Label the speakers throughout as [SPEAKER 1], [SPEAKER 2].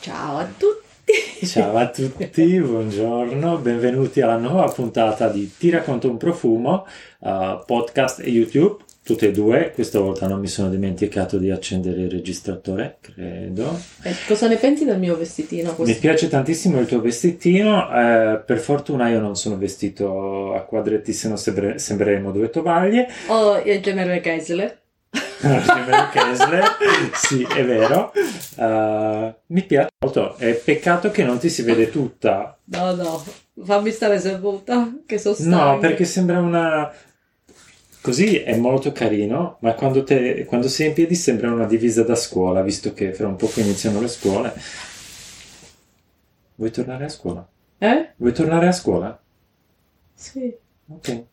[SPEAKER 1] Ciao a tutti.
[SPEAKER 2] Ciao a tutti, buongiorno, benvenuti alla nuova puntata di Ti racconto un profumo, uh, podcast e YouTube, tutte e due. Questa volta non mi sono dimenticato di accendere il registratore, credo.
[SPEAKER 1] E cosa ne pensi del mio vestitino?
[SPEAKER 2] Mi piace tantissimo il tuo vestitino, eh, per fortuna io non sono vestito a quadretti, se no sembre- sembreremo due tovaglie.
[SPEAKER 1] Oh, il genere Kessler.
[SPEAKER 2] Kessler, sì, è vero. Uh, mi piace molto. È peccato che non ti si vede tutta.
[SPEAKER 1] No, no, fammi stare seduta, che sono stanca.
[SPEAKER 2] No, perché sembra una. Così è molto carino, ma quando, te, quando sei in piedi sembra una divisa da scuola, visto che fra un po' iniziano le scuole. Vuoi tornare a scuola?
[SPEAKER 1] Eh?
[SPEAKER 2] Vuoi tornare a scuola?
[SPEAKER 1] Sì.
[SPEAKER 2] Ok.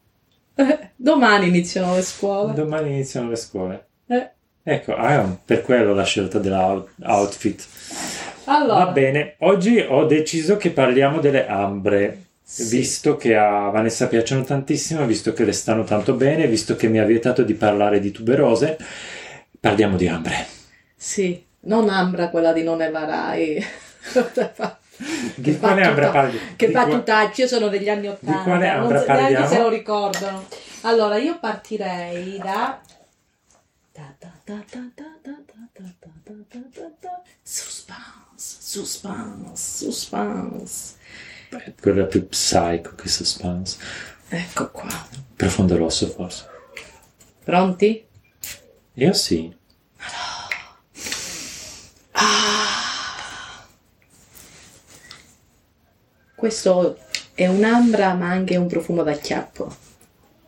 [SPEAKER 1] Eh, domani iniziano le scuole.
[SPEAKER 2] Domani iniziano le scuole.
[SPEAKER 1] Eh.
[SPEAKER 2] Ecco, ah, per quello la scelta dell'outfit.
[SPEAKER 1] Allora.
[SPEAKER 2] Va bene, oggi ho deciso che parliamo delle ambre.
[SPEAKER 1] Sì.
[SPEAKER 2] Visto che a Vanessa piacciono tantissimo, visto che le stanno tanto bene, visto che mi ha vietato di parlare di tuberose, parliamo di ambre.
[SPEAKER 1] Sì, non Ambra quella di Non Evarai.
[SPEAKER 2] Di quale ambra parli?
[SPEAKER 1] Che
[SPEAKER 2] Di
[SPEAKER 1] battutacci, io sono degli anni Ottanta.
[SPEAKER 2] quale
[SPEAKER 1] non
[SPEAKER 2] ambra
[SPEAKER 1] so neanche
[SPEAKER 2] parliamo?
[SPEAKER 1] se lo ricordano. Allora, io partirei da... Suspense, suspense, suspense.
[SPEAKER 2] Beh, quello più psycho che suspense.
[SPEAKER 1] Ecco qua.
[SPEAKER 2] Profondo rosso forse.
[SPEAKER 1] Pronti?
[SPEAKER 2] Io sì. Ah.
[SPEAKER 1] Questo è un'ambra ma anche un profumo da chiappo.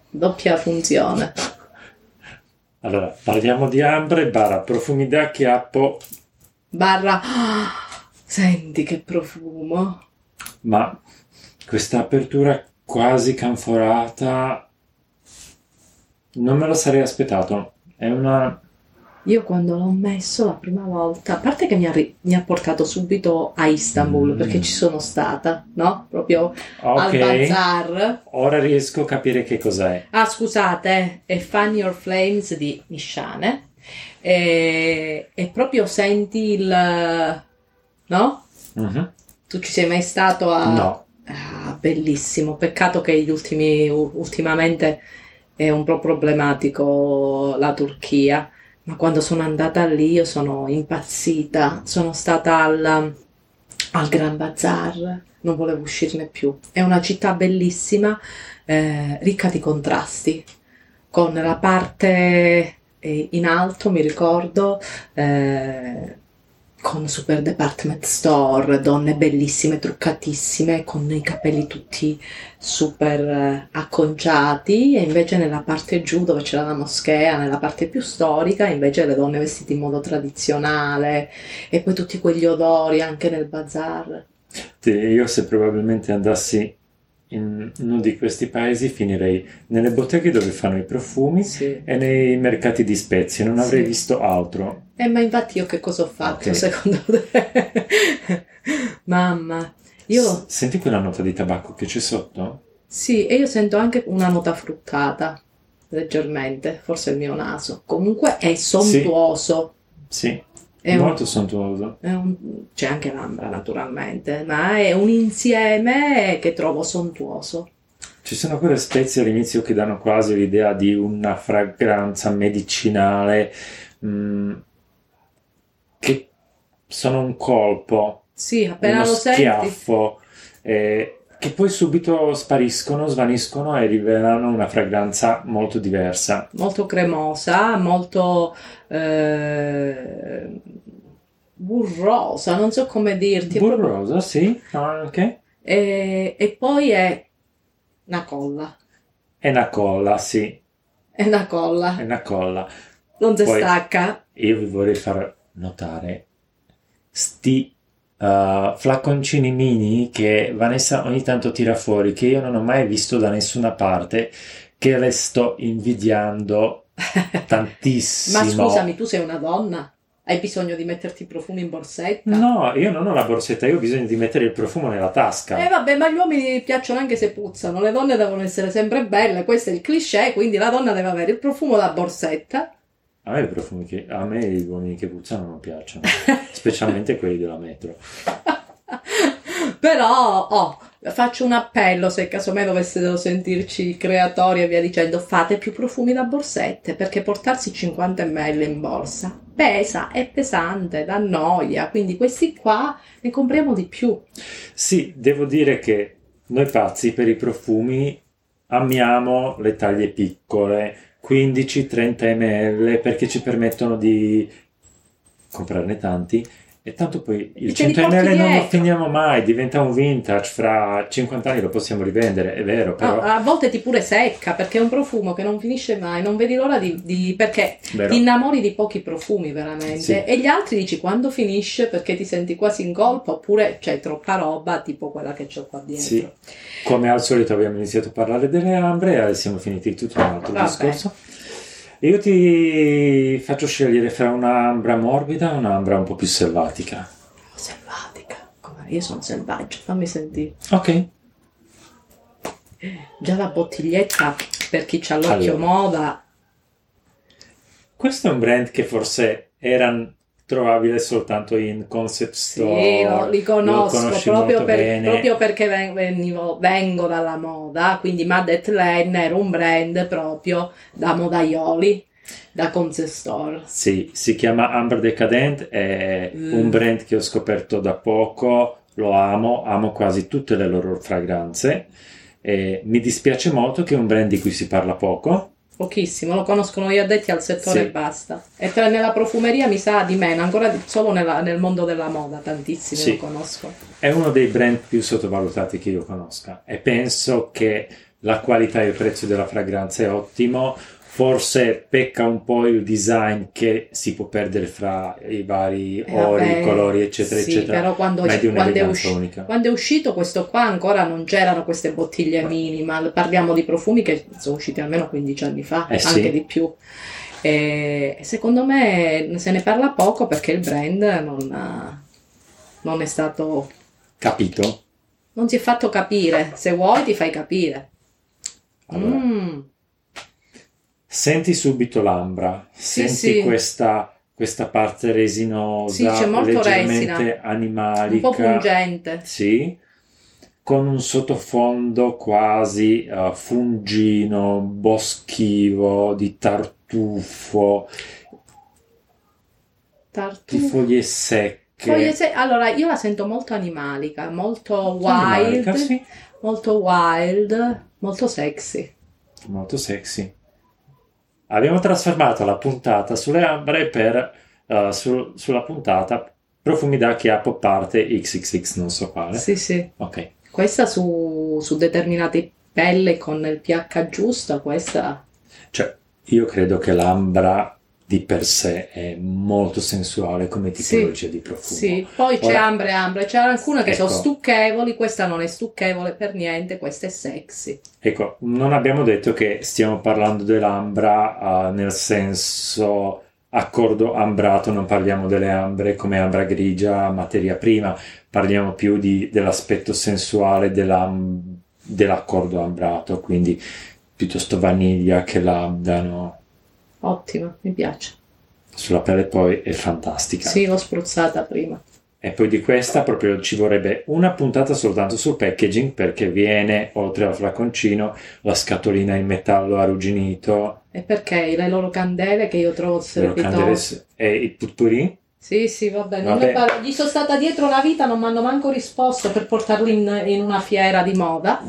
[SPEAKER 1] Doppia funzione.
[SPEAKER 2] Allora, parliamo di ambre, barra profumi da chiappo,
[SPEAKER 1] Barra... Senti che profumo.
[SPEAKER 2] ma questa apertura quasi canforata non me lo sarei aspettato. È una...
[SPEAKER 1] Io quando l'ho messo la prima volta, a parte che mi ha, ri- mi ha portato subito a Istanbul
[SPEAKER 2] Mm.
[SPEAKER 1] perché ci sono stata, no? Proprio al
[SPEAKER 2] Ok,
[SPEAKER 1] bazar.
[SPEAKER 2] ora riesco a capire che cos'è.
[SPEAKER 1] Ah, scusate, è Fan Your Flames di Nishane. E, e proprio senti il... no?
[SPEAKER 2] Mhm.
[SPEAKER 1] Tu ci sei mai stato a...
[SPEAKER 2] No,
[SPEAKER 1] Ah, bellissimo, peccato che gli ultimi, ultimamente è un po' problematico la Turchia, ma quando sono andata lì io sono impazzita, sono stata al, al Gran Bazar, non volevo uscirne più. È una città bellissima, eh, ricca di contrasti, con la parte eh, in alto, mi ricordo, eh, con super department store, donne bellissime, truccatissime, con i capelli tutti super eh, acconciati e invece nella parte giù dove c'era la moschea, nella parte più storica, invece le donne vestite in modo tradizionale e poi tutti quegli odori anche nel bazar.
[SPEAKER 2] Sì, io se probabilmente andassi in uno di questi paesi finirei nelle botteghe dove fanno i profumi
[SPEAKER 1] Sì.
[SPEAKER 2] e nei mercati di spezie, non avrei
[SPEAKER 1] Sì.
[SPEAKER 2] visto altro.
[SPEAKER 1] Eh, ma infatti io che cosa ho fatto
[SPEAKER 2] Ok.
[SPEAKER 1] secondo te? Mamma, io
[SPEAKER 2] S- Senti quella nota di tabacco che c'è sotto?
[SPEAKER 1] Sì, e io sento anche una nota fruttata, leggermente, forse il mio naso. Comunque è sontuoso.
[SPEAKER 2] Sì,
[SPEAKER 1] È un-
[SPEAKER 2] molto sontuoso.
[SPEAKER 1] è un- c'è anche l'ambra naturalmente, ma è un insieme che trovo sontuoso.
[SPEAKER 2] Ci sono quelle spezie all'inizio che danno quasi l'idea di una fragranza medicinale mm, che sono un colpo,
[SPEAKER 1] Sì, appena
[SPEAKER 2] uno
[SPEAKER 1] lo
[SPEAKER 2] schiaffo, eh, che poi subito spariscono, svaniscono e rivelano una fragranza molto diversa.
[SPEAKER 1] Molto cremosa, molto eh, burrosa, non so come dirti. è proprio-
[SPEAKER 2] Burrosa, sì, anche.
[SPEAKER 1] E, e poi è una colla.
[SPEAKER 2] È una colla, sì,
[SPEAKER 1] È una colla.
[SPEAKER 2] è una colla.
[SPEAKER 1] Non si stacca.
[SPEAKER 2] Io vi vorrei far notare sti uh, flacconcini mini che Vanessa ogni tanto tira fuori, che io non ho mai visto da nessuna parte, che le sto invidiando tantissimo.
[SPEAKER 1] Ma scusami, tu sei una donna? Hai bisogno di metterti i profumi in borsetta?
[SPEAKER 2] No, io non ho la borsetta, io ho bisogno di mettere il profumo nella tasca.
[SPEAKER 1] Eh vabbè, ma gli uomini piacciono anche se puzzano, le donne devono essere sempre belle, questo è il cliché, quindi la donna deve avere il profumo da borsetta.
[SPEAKER 2] A me, i profumi che, a me i uomini che puzzano non piacciono, specialmente quelli della metro.
[SPEAKER 1] Però, oh, faccio un appello se casomai dovessero sentirci creatori e via dicendo, fate più profumi da borsette, perché portarsi 50 ml in borsa pesa, è pesante, dà noia, quindi questi qua ne compriamo di più.
[SPEAKER 2] Sì, devo dire che noi pazzi per i profumi amiamo le taglie piccole, 15-30 ml, perché ci permettono di comprarne tanti e tanto poi il 100 ml non lo finiamo mai, diventa un vintage, fra 50 anni lo possiamo rivendere, è vero, però...
[SPEAKER 1] No, a volte ti pure secca, perché è un profumo che non finisce mai, non vedi l'ora di... di perché vero. ti innamori di pochi profumi veramente, sì. e gli altri dici quando finisce perché ti senti quasi in colpa, oppure c'è troppa roba, tipo quella che ho qua dentro. Sì.
[SPEAKER 2] Come al solito abbiamo iniziato a parlare delle ambre e siamo finiti tutto un altro Vabbè. discorso. Io ti faccio scegliere fra un'ambra morbida e un'ambra un po' più selvatica.
[SPEAKER 1] Selvatica? Come? Io sono selvaggio, fammi sentire.
[SPEAKER 2] Ok.
[SPEAKER 1] Già la bottiglietta, per chi ha l'occhio allora. moda.
[SPEAKER 2] Questo è un brand che forse era trovabile soltanto in concept store.
[SPEAKER 1] Sì, lo, li conosco proprio, per, proprio, perché venivo, vengo dalla moda, quindi Madet Len era un brand proprio da modaioli, da concept store.
[SPEAKER 2] Sì, si chiama Amber Decadent, è mm. un brand che ho scoperto da poco, lo amo, amo quasi tutte le loro fragranze. E mi dispiace molto che è un brand di cui si parla poco
[SPEAKER 1] pochissimo, lo conoscono gli addetti al settore sì. e basta. E tra, nella profumeria mi sa di meno, ancora solo nella, nel mondo della moda, tantissimi sì. lo conosco.
[SPEAKER 2] È uno dei brand più sottovalutati che io conosca e penso che la qualità e il prezzo della fragranza è ottimo forse pecca un po' il design che si può perdere fra i vari eh, ori, vabbè, colori, eccetera,
[SPEAKER 1] sì,
[SPEAKER 2] eccetera.
[SPEAKER 1] Però quando, è, quando, è usci- quando, è uscito questo qua ancora non c'erano queste bottiglie minimal. Parliamo di profumi che sono usciti almeno 15 anni fa, eh, anche sì. di più. E secondo me se ne parla poco perché il brand non, non è stato
[SPEAKER 2] capito.
[SPEAKER 1] Non si è fatto capire. Se vuoi ti fai capire.
[SPEAKER 2] Allora. Mm Senti subito l'ambra, sì, senti sì. Questa, questa, parte resinosa, sì, leggermente resina. animalica.
[SPEAKER 1] Un po' pungente.
[SPEAKER 2] Sì, con un sottofondo quasi uh, fungino, boschivo, di tartufo,
[SPEAKER 1] tartufo.
[SPEAKER 2] di foglie secche.
[SPEAKER 1] Foglie se- allora, io la sento molto animalica, molto wild, animalica, sì. molto wild, molto sexy.
[SPEAKER 2] Molto sexy abbiamo trasformato la puntata sulle ambre per uh, su, sulla puntata profumi da chiappo parte XXX non so quale.
[SPEAKER 1] Sì, sì.
[SPEAKER 2] Ok.
[SPEAKER 1] Questa su, su determinate pelle con il pH giusto, questa...
[SPEAKER 2] Cioè, io credo che l'ambra di per sé è molto sensuale come tipologia
[SPEAKER 1] sì,
[SPEAKER 2] di profumo.
[SPEAKER 1] Sì, poi c'è ambre e ambre, c'è alcune che ecco, sono stucchevoli, questa non è stucchevole per niente, questa è sexy.
[SPEAKER 2] Ecco, non abbiamo detto che stiamo parlando dell'ambra uh, nel senso accordo ambrato, non parliamo delle ambre come ambra grigia, materia prima, parliamo più di, dell'aspetto sensuale della, dell'accordo ambrato, quindi piuttosto vaniglia che labdano
[SPEAKER 1] Ottima, mi piace.
[SPEAKER 2] Sulla pelle poi è fantastica.
[SPEAKER 1] Sì, l'ho spruzzata prima.
[SPEAKER 2] E poi di questa proprio ci vorrebbe una puntata soltanto sul packaging perché viene, oltre al flaconcino, la scatolina in metallo arrugginito.
[SPEAKER 1] E perché le loro candele che io trovo
[SPEAKER 2] strepitose. E i putpuri?
[SPEAKER 1] Sì, sì, vabbè, vabbè. Parlo. Gli sono stata dietro una vita, non mi hanno manco risposto per portarli in, in una fiera di moda,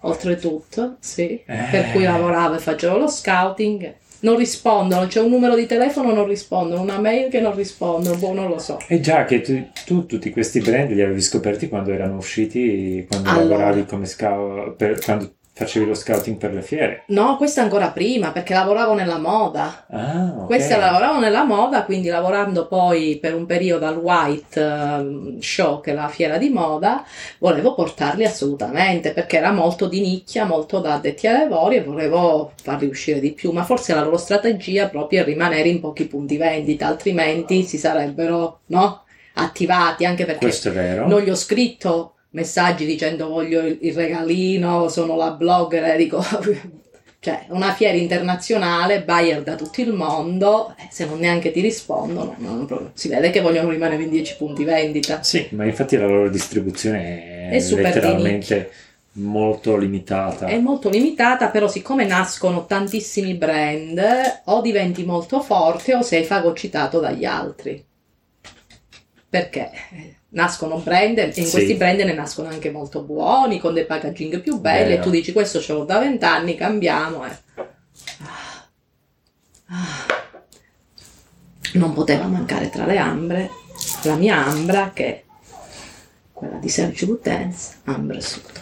[SPEAKER 1] oltretutto, sì, eh. per cui lavoravo e facevo lo scouting non rispondono, c'è un numero di telefono, non rispondono, una mail che non rispondono, boh, non lo so.
[SPEAKER 2] E già che tu, tu tutti questi brand li avevi scoperti quando erano usciti, quando allora. lavoravi come scout, per, quando Facevi lo scouting per le fiere?
[SPEAKER 1] No, questa ancora prima, perché lavoravo nella moda.
[SPEAKER 2] Ah, okay.
[SPEAKER 1] Questa lavoravo nella moda, quindi lavorando poi per un periodo al White ehm, Show, che è la fiera di moda, volevo portarli assolutamente, perché era molto di nicchia, molto da addetti ai lavori e volevo farli uscire di più. Ma forse la loro strategia proprio è rimanere in pochi punti vendita, altrimenti si sarebbero, no? Attivati, anche perché non gli ho scritto messaggi dicendo voglio il, regalino, sono la blogger, dico Cioè, una fiera internazionale, buyer da tutto il mondo, eh, se non neanche ti rispondono, non- si vede che vogliono rimanere in 10 punti vendita.
[SPEAKER 2] Sì, ma infatti la loro distribuzione è,
[SPEAKER 1] È
[SPEAKER 2] letteralmente molto limitata.
[SPEAKER 1] È molto limitata, però siccome nascono tantissimi brand, o diventi molto forte o sei fagocitato dagli altri. Perché nascono brand e in
[SPEAKER 2] Sì.
[SPEAKER 1] questi brand ne nascono anche molto buoni, con dei packaging più belli
[SPEAKER 2] Vero.
[SPEAKER 1] e tu dici questo ce l'ho da vent'anni, cambiamo. eh. Ah. Ah. Non poteva mancare tra le ambre la mia ambra che è quella di Sergio Lutens, Ambra Sultana.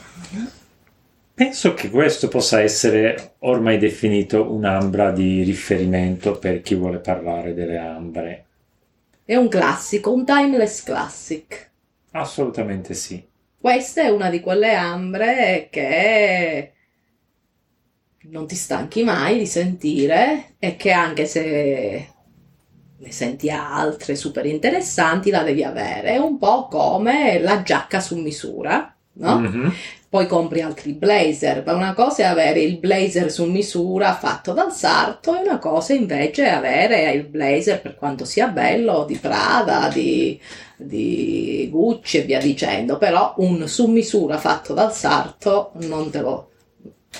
[SPEAKER 2] Penso che questo possa essere ormai definito un'ambra di riferimento per chi vuole parlare delle ambre.
[SPEAKER 1] È un classico, un timeless classic.
[SPEAKER 2] Assolutamente sì.
[SPEAKER 1] Questa è una di quelle ambre che non ti stanchi mai di sentire e che anche se ne senti altre super interessanti la devi avere. È un po' come la giacca su misura, no?
[SPEAKER 2] Mhm.
[SPEAKER 1] Poi compri altri blazer, ma una cosa è avere il blazer su misura fatto dal sarto e una cosa invece è avere il blazer per quanto sia bello di Prada, di, di Gucci e via dicendo, però un su misura fatto dal sarto non te lo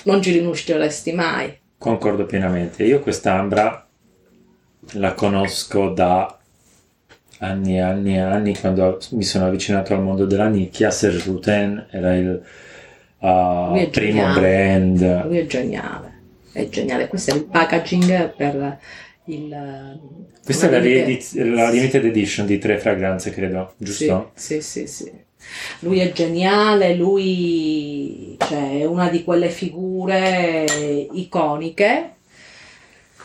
[SPEAKER 1] non ci rinusceresti mai.
[SPEAKER 2] Concordo pienamente. Io quest'ambra la conosco da anni e anni e anni quando mi sono avvicinato al mondo della nicchia. Serge Rutten era il uh,
[SPEAKER 1] è
[SPEAKER 2] primo
[SPEAKER 1] geniale.
[SPEAKER 2] brand.
[SPEAKER 1] Lui è geniale, è geniale. Questo è il packaging per il...
[SPEAKER 2] Questa è la, riediz- la limited edition di tre fragranze, credo, giusto?
[SPEAKER 1] Sì, sì, sì, sì. Lui è geniale, lui cioè, è una di quelle figure iconiche,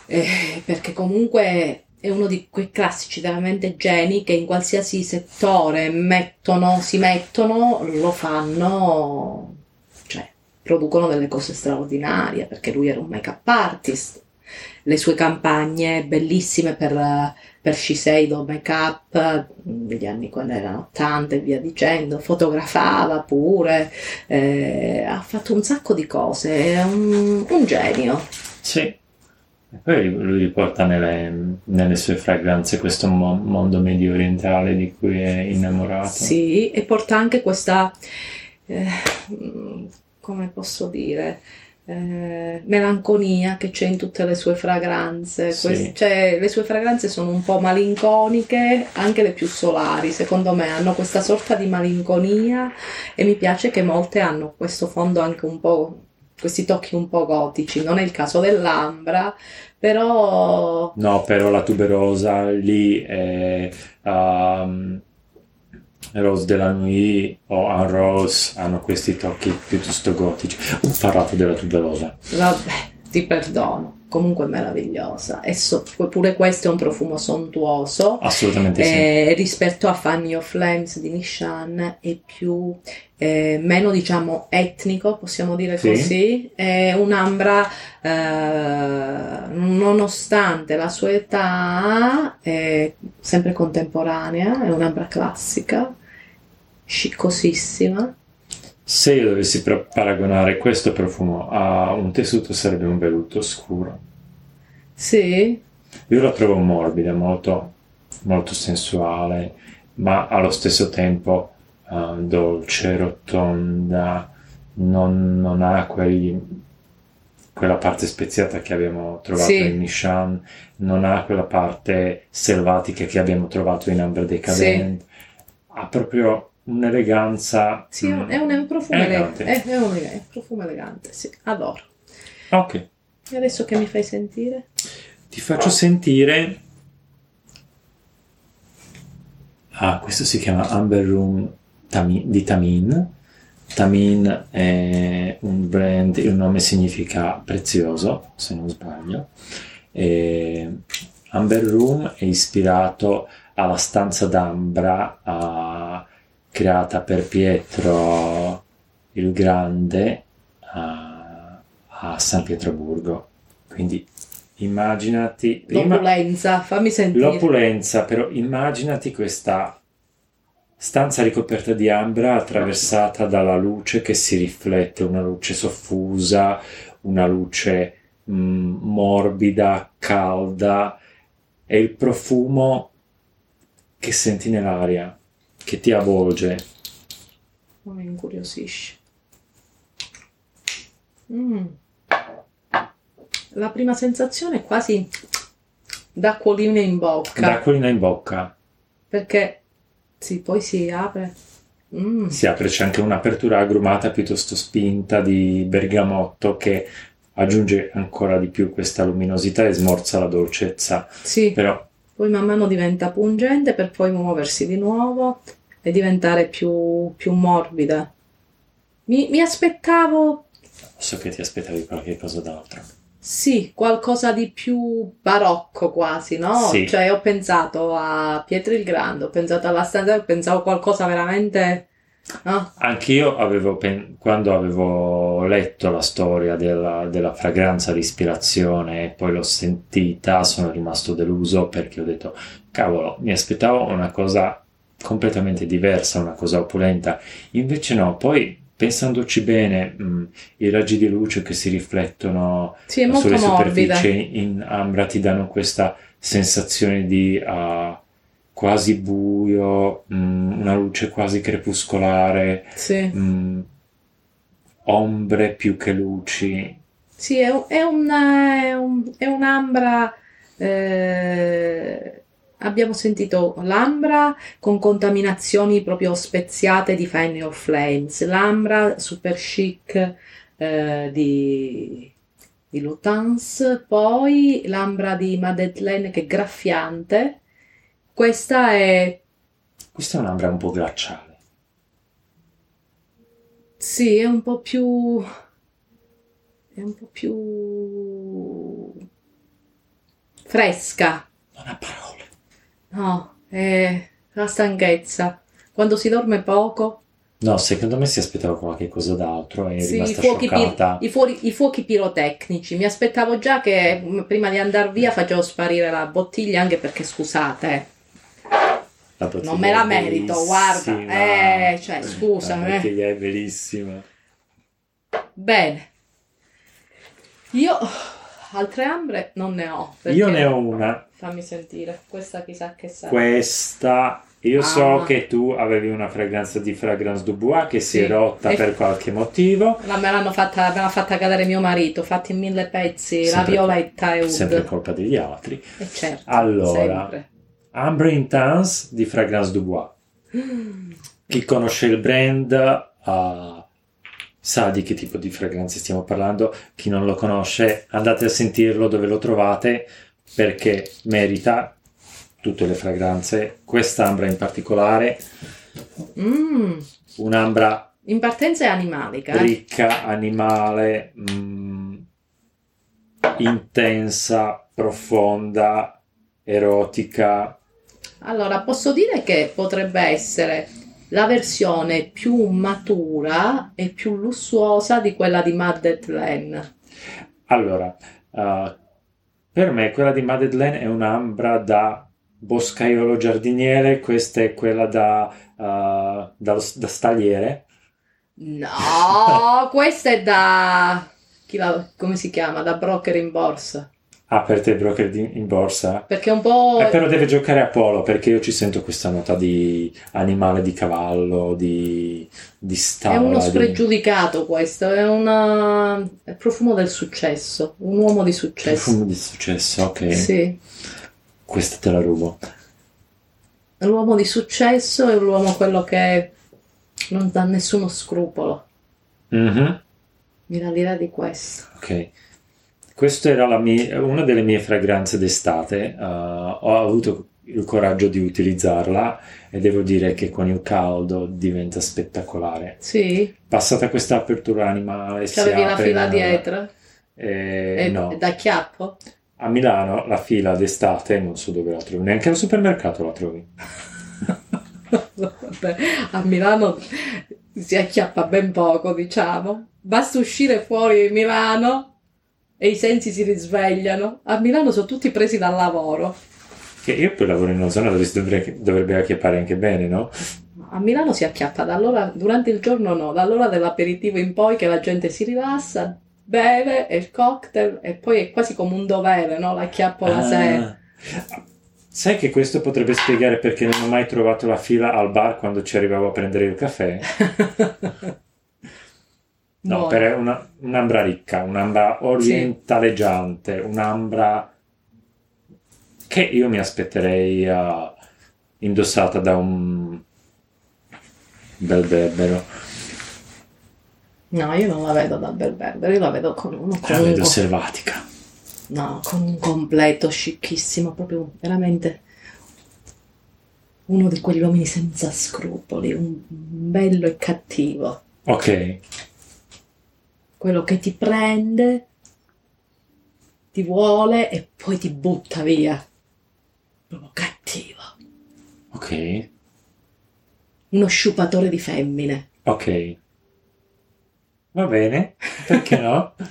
[SPEAKER 1] eh, perché comunque è uno di quei classici veramente geni che in qualsiasi settore mettono, si mettono, lo fanno, producono delle cose straordinarie, perché lui era un make-up artist. Le sue campagne bellissime per per Shiseido Make Up degli anni quando erano 80 e via dicendo, fotografava pure, eh, ha fatto un sacco di cose, è un, un genio.
[SPEAKER 2] Sì. E poi lui riporta nelle, nelle sue fragranze questo mo- mondo medio orientale di cui è innamorato.
[SPEAKER 1] Sì, e porta anche questa, eh, come posso dire, eh, melanconia che c'è in tutte le sue fragranze.
[SPEAKER 2] Sì.
[SPEAKER 1] Quest- cioè, le sue fragranze sono un po' malinconiche, anche le più solari, secondo me, hanno questa sorta di malinconia e mi piace che molte hanno questo fondo anche un po', questi tocchi un po' gotici. Non è il caso dell'Ambra, però
[SPEAKER 2] No, però la tuberosa lì è um, Rose de la Nuit o Un Rose hanno questi tocchi piuttosto gotici. Ho parlato della tuberosa.
[SPEAKER 1] Vabbè, ti perdono. Comunque meravigliosa. E so- pure questo è un profumo sontuoso.
[SPEAKER 2] Assolutamente sì.
[SPEAKER 1] Eh, rispetto a Fanny of Flames di Nishan è più eh, meno diciamo etnico, possiamo dire
[SPEAKER 2] Sì.
[SPEAKER 1] così. È un'ambra eh, nonostante la sua età è sempre contemporanea, è un'ambra classica, sciccosissima.
[SPEAKER 2] Se io dovessi paragonare questo profumo a un tessuto sarebbe un velluto scuro.
[SPEAKER 1] Sì,
[SPEAKER 2] Io la trovo morbida, molto, molto sensuale, ma allo stesso tempo eh, dolce, rotonda, non, non ha quegli- quella parte speziata che abbiamo trovato
[SPEAKER 1] Sì.
[SPEAKER 2] in Nishan, non ha quella parte selvatica che abbiamo trovato in Amber Decadent, ha proprio un'eleganza.
[SPEAKER 1] sì, è un,
[SPEAKER 2] mm,
[SPEAKER 1] è un- è un profumo
[SPEAKER 2] elegante.
[SPEAKER 1] elegante. È, è un, è un profumo elegante, sì, adoro.
[SPEAKER 2] Ok,
[SPEAKER 1] E adesso che mi fai sentire?
[SPEAKER 2] ti faccio sentire. Ah, questo si chiama Amber Room Tami- di Tamin. Tamin è un brand, il nome significa prezioso, se non sbaglio. E Amber Room è ispirato alla stanza d'ambra ah, creata per Pietro il Grande a, a San Pietroburgo. Quindi immaginati prima-
[SPEAKER 1] L'opulenza, fammi sentire.
[SPEAKER 2] L'opulenza, però immaginati questa stanza ricoperta di ambra attraversata dalla luce che si riflette, una luce soffusa, una luce mm, morbida, calda, è il profumo che senti nell'aria, che ti avvolge.
[SPEAKER 1] Mi incuriosisce. Mm. La prima sensazione è quasi d'acquolina in bocca.
[SPEAKER 2] D'acquolina in bocca.
[SPEAKER 1] Perché sì, poi si apre. Mm.
[SPEAKER 2] Si apre, c'è anche un'apertura agrumata piuttosto spinta di bergamotto che aggiunge ancora di più questa luminosità e smorza la dolcezza.
[SPEAKER 1] Sì.
[SPEAKER 2] Però
[SPEAKER 1] poi man mano diventa pungente per poi muoversi di nuovo e diventare più, più morbida. Mi, mi aspettavo,
[SPEAKER 2] so che ti aspettavi qualche cosa d'altro.
[SPEAKER 1] sì, qualcosa di più barocco quasi, no?
[SPEAKER 2] Sì.
[SPEAKER 1] Cioè ho pensato a Pietro il Grande, ho pensato alla stanza, pensavo qualcosa veramente... no?
[SPEAKER 2] Anch'io avevo, quando avevo letto la storia della, della fragranza di ispirazione e poi l'ho sentita, sono rimasto deluso perché ho detto, cavolo, mi aspettavo una cosa completamente diversa, una cosa opulenta. Invece no, poi pensandoci bene, mh, i raggi di luce che si riflettono
[SPEAKER 1] Sì,
[SPEAKER 2] sulle
[SPEAKER 1] morbida.
[SPEAKER 2] superfici in ambra ti danno questa sensazione di ah, quasi buio, mh, una luce quasi crepuscolare,
[SPEAKER 1] Sì.
[SPEAKER 2] mh, ombre più che luci.
[SPEAKER 1] Sì, è, è una- è un- è un'ambra. eh, abbiamo sentito l'ambra con contaminazioni proprio speziate di Fine Your Flames, l'ambra super chic eh, di, di Lutan's, poi l'ambra di Madeleine che è graffiante. Questa è,
[SPEAKER 2] Questa è un'ambra un po' glaciale.
[SPEAKER 1] sì, è un po' più. È un po' più fresca.
[SPEAKER 2] Non ha parole.
[SPEAKER 1] No, è la stanchezza. Quando si dorme poco,
[SPEAKER 2] No, secondo me si aspettava qualche cosa d'altro e è
[SPEAKER 1] sì, i,
[SPEAKER 2] rimasta
[SPEAKER 1] fuochi pi-
[SPEAKER 2] scioccata.
[SPEAKER 1] i fuori- i fuochi pirotecnici. Mi aspettavo già che prima di andare via facevo sparire la bottiglia, anche perché scusate, eh, non me la merito, guarda. Eh, cioè, scusa,
[SPEAKER 2] La
[SPEAKER 1] eh.
[SPEAKER 2] bottiglia è bellissima.
[SPEAKER 1] Bene. Io altre ambre non ne ho.
[SPEAKER 2] Io ne ho una.
[SPEAKER 1] Fammi sentire, questa chissà che sa.
[SPEAKER 2] Questa. Io so
[SPEAKER 1] Ah.
[SPEAKER 2] che tu avevi una fragranza di Fragrance du Bois che si
[SPEAKER 1] Sì.
[SPEAKER 2] è rotta
[SPEAKER 1] E-
[SPEAKER 2] per qualche motivo.
[SPEAKER 1] Ma me l'hanno fatta, me l'ha fatta cadere mio marito, fatti in mille pezzi, la
[SPEAKER 2] Sempre-
[SPEAKER 1] violetta e
[SPEAKER 2] Sempre
[SPEAKER 1] oud.
[SPEAKER 2] colpa degli altri.
[SPEAKER 1] E certo,
[SPEAKER 2] Allora.
[SPEAKER 1] sempre.
[SPEAKER 2] Ambre Intense di Fragrance du Bois. Chi conosce il brand ah, sa di che tipo di fragranze stiamo parlando. Chi non lo conosce, andate a sentirlo dove lo trovate perché merita tutte le fragranze. Quest'ambra in particolare,
[SPEAKER 1] Mm,
[SPEAKER 2] un'ambra
[SPEAKER 1] in partenza è animalica. eh.
[SPEAKER 2] ricca, animale, mm, intensa, profonda, erotica.
[SPEAKER 1] Allora, posso dire che potrebbe essere la versione più matura e più lussuosa di quella di Madeleine.
[SPEAKER 2] Allora, uh, per me quella di Madeleine è un'ambra da boscaiolo giardiniere, questa è quella da, uh, da, da stagliere.
[SPEAKER 1] No, questa è da... chi la- come si chiama? Da broker in borsa.
[SPEAKER 2] Ah, per te broker di- in borsa?
[SPEAKER 1] Perché è un po'...
[SPEAKER 2] Eh, però deve giocare a polo perché io ci sento questa nota di animale, di cavallo, di, di
[SPEAKER 1] È
[SPEAKER 2] stalla.
[SPEAKER 1] uno
[SPEAKER 2] di-
[SPEAKER 1] spregiudicato questo, è, una... è il profumo del successo, un uomo di successo.
[SPEAKER 2] Profumo di successo, ok.
[SPEAKER 1] Sì,
[SPEAKER 2] Questa te la rubo.
[SPEAKER 1] l'uomo di successo è l'uomo quello che non dà nessuno scrupolo.
[SPEAKER 2] Mhm.
[SPEAKER 1] Mi dà l'idea di questo.
[SPEAKER 2] Ok, questa era mia- una delle mie fragranze d'estate. uh, ho avuto il coraggio di utilizzarla e devo dire che con il caldo diventa spettacolare.
[SPEAKER 1] Sì,
[SPEAKER 2] Passata questa apertura animale,
[SPEAKER 1] c'avevi la fila
[SPEAKER 2] la-
[SPEAKER 1] dietro.
[SPEAKER 2] eh,
[SPEAKER 1] E,
[SPEAKER 2] no,
[SPEAKER 1] da chiappo?
[SPEAKER 2] a Milano la fila d'estate non so dove la trovi, neanche al supermercato la trovi.
[SPEAKER 1] Vabbè, a Milano si acchiappa ben poco, diciamo. Basta uscire fuori di Milano e i sensi si risvegliano. A Milano sono tutti presi dal lavoro.
[SPEAKER 2] Che io poi lavoro in una zona dove si dovrebbe, dovrebbe acchiappare anche bene, no?
[SPEAKER 1] A Milano si acchiappa dall'ora, durante il giorno no, dall'ora dell'aperitivo in poi che la gente si rilassa, beve e il cocktail e poi è quasi come un dovere, no? La chiappo la sera.
[SPEAKER 2] Ah. Sai che questo potrebbe spiegare perché non ho mai trovato la fila al bar quando ci arrivavo a prendere il caffè? No, per una, un'ambra ricca, un'ambra orientaleggiante, un'ambra che io mi aspetterei eh, indossata da un bel berbero.
[SPEAKER 1] No, io non la vedo da bel berbero, io la vedo con uno
[SPEAKER 2] La vedo
[SPEAKER 1] con,
[SPEAKER 2] selvatica.
[SPEAKER 1] no, con un completo scicchissimo, proprio veramente uno di quegli uomini senza scrupoli, un bello e cattivo,
[SPEAKER 2] Ok,
[SPEAKER 1] quello che ti prende, ti vuole e poi ti butta via. Proprio cattivo.
[SPEAKER 2] ok,
[SPEAKER 1] Uno sciupatore di femmine.
[SPEAKER 2] ok. Va bene, perché no?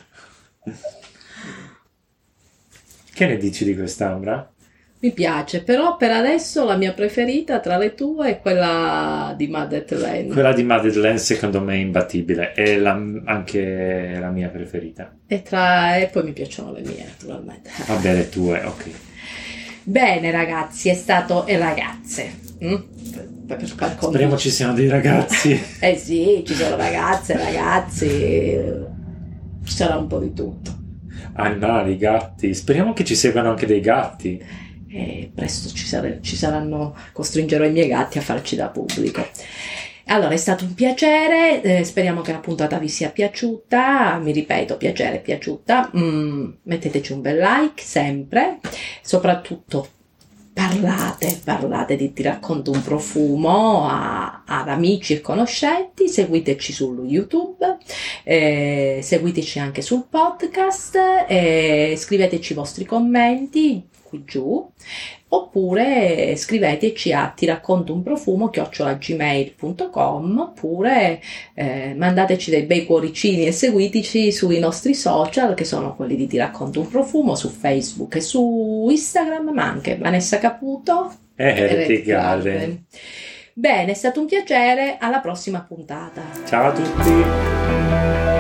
[SPEAKER 2] Che ne dici di quest'ambra?
[SPEAKER 1] Mi piace, però per adesso la mia preferita tra le tue è quella di Maddet Lane.
[SPEAKER 2] Quella di Madeleine secondo me è imbattibile, è la- anche la mia preferita.
[SPEAKER 1] E, tra... e poi mi piacciono le mie, naturalmente.
[SPEAKER 2] Vabbè, le tue, ok.
[SPEAKER 1] Bene, ragazzi, è stato. e ragazze. mm? Per, per.
[SPEAKER 2] Speriamo ci siano dei ragazzi.
[SPEAKER 1] Eh sì, ci sono ragazze, ragazzi. Ci sarà un po' di tutto.
[SPEAKER 2] Animali, gatti. Speriamo che ci seguano anche dei gatti.
[SPEAKER 1] E presto ci, sare- ci saranno. Costringerò i miei gatti a farci da pubblico. Allora, è stato un piacere, eh, speriamo che la puntata vi sia piaciuta, mi ripeto, piacere, piaciuta, Mm, metteteci un bel like sempre, soprattutto parlate, parlate di Ti racconto un profumo a- ad amici e conoscenti, seguiteci su YouTube, eh, seguiteci anche sul podcast, eh, scriveteci i vostri commenti qui giù oppure scriveteci a ti racconto un profumo chiocciolagmail.com oppure eh, mandateci dei bei cuoricini e seguiteci sui nostri social che sono quelli di ti racconto un profumo su Facebook e su Instagram ma anche Vanessa Caputo
[SPEAKER 2] Eh,
[SPEAKER 1] e
[SPEAKER 2] Garden.
[SPEAKER 1] Garden. bene è stato un piacere alla prossima puntata
[SPEAKER 2] Ciao a tutti.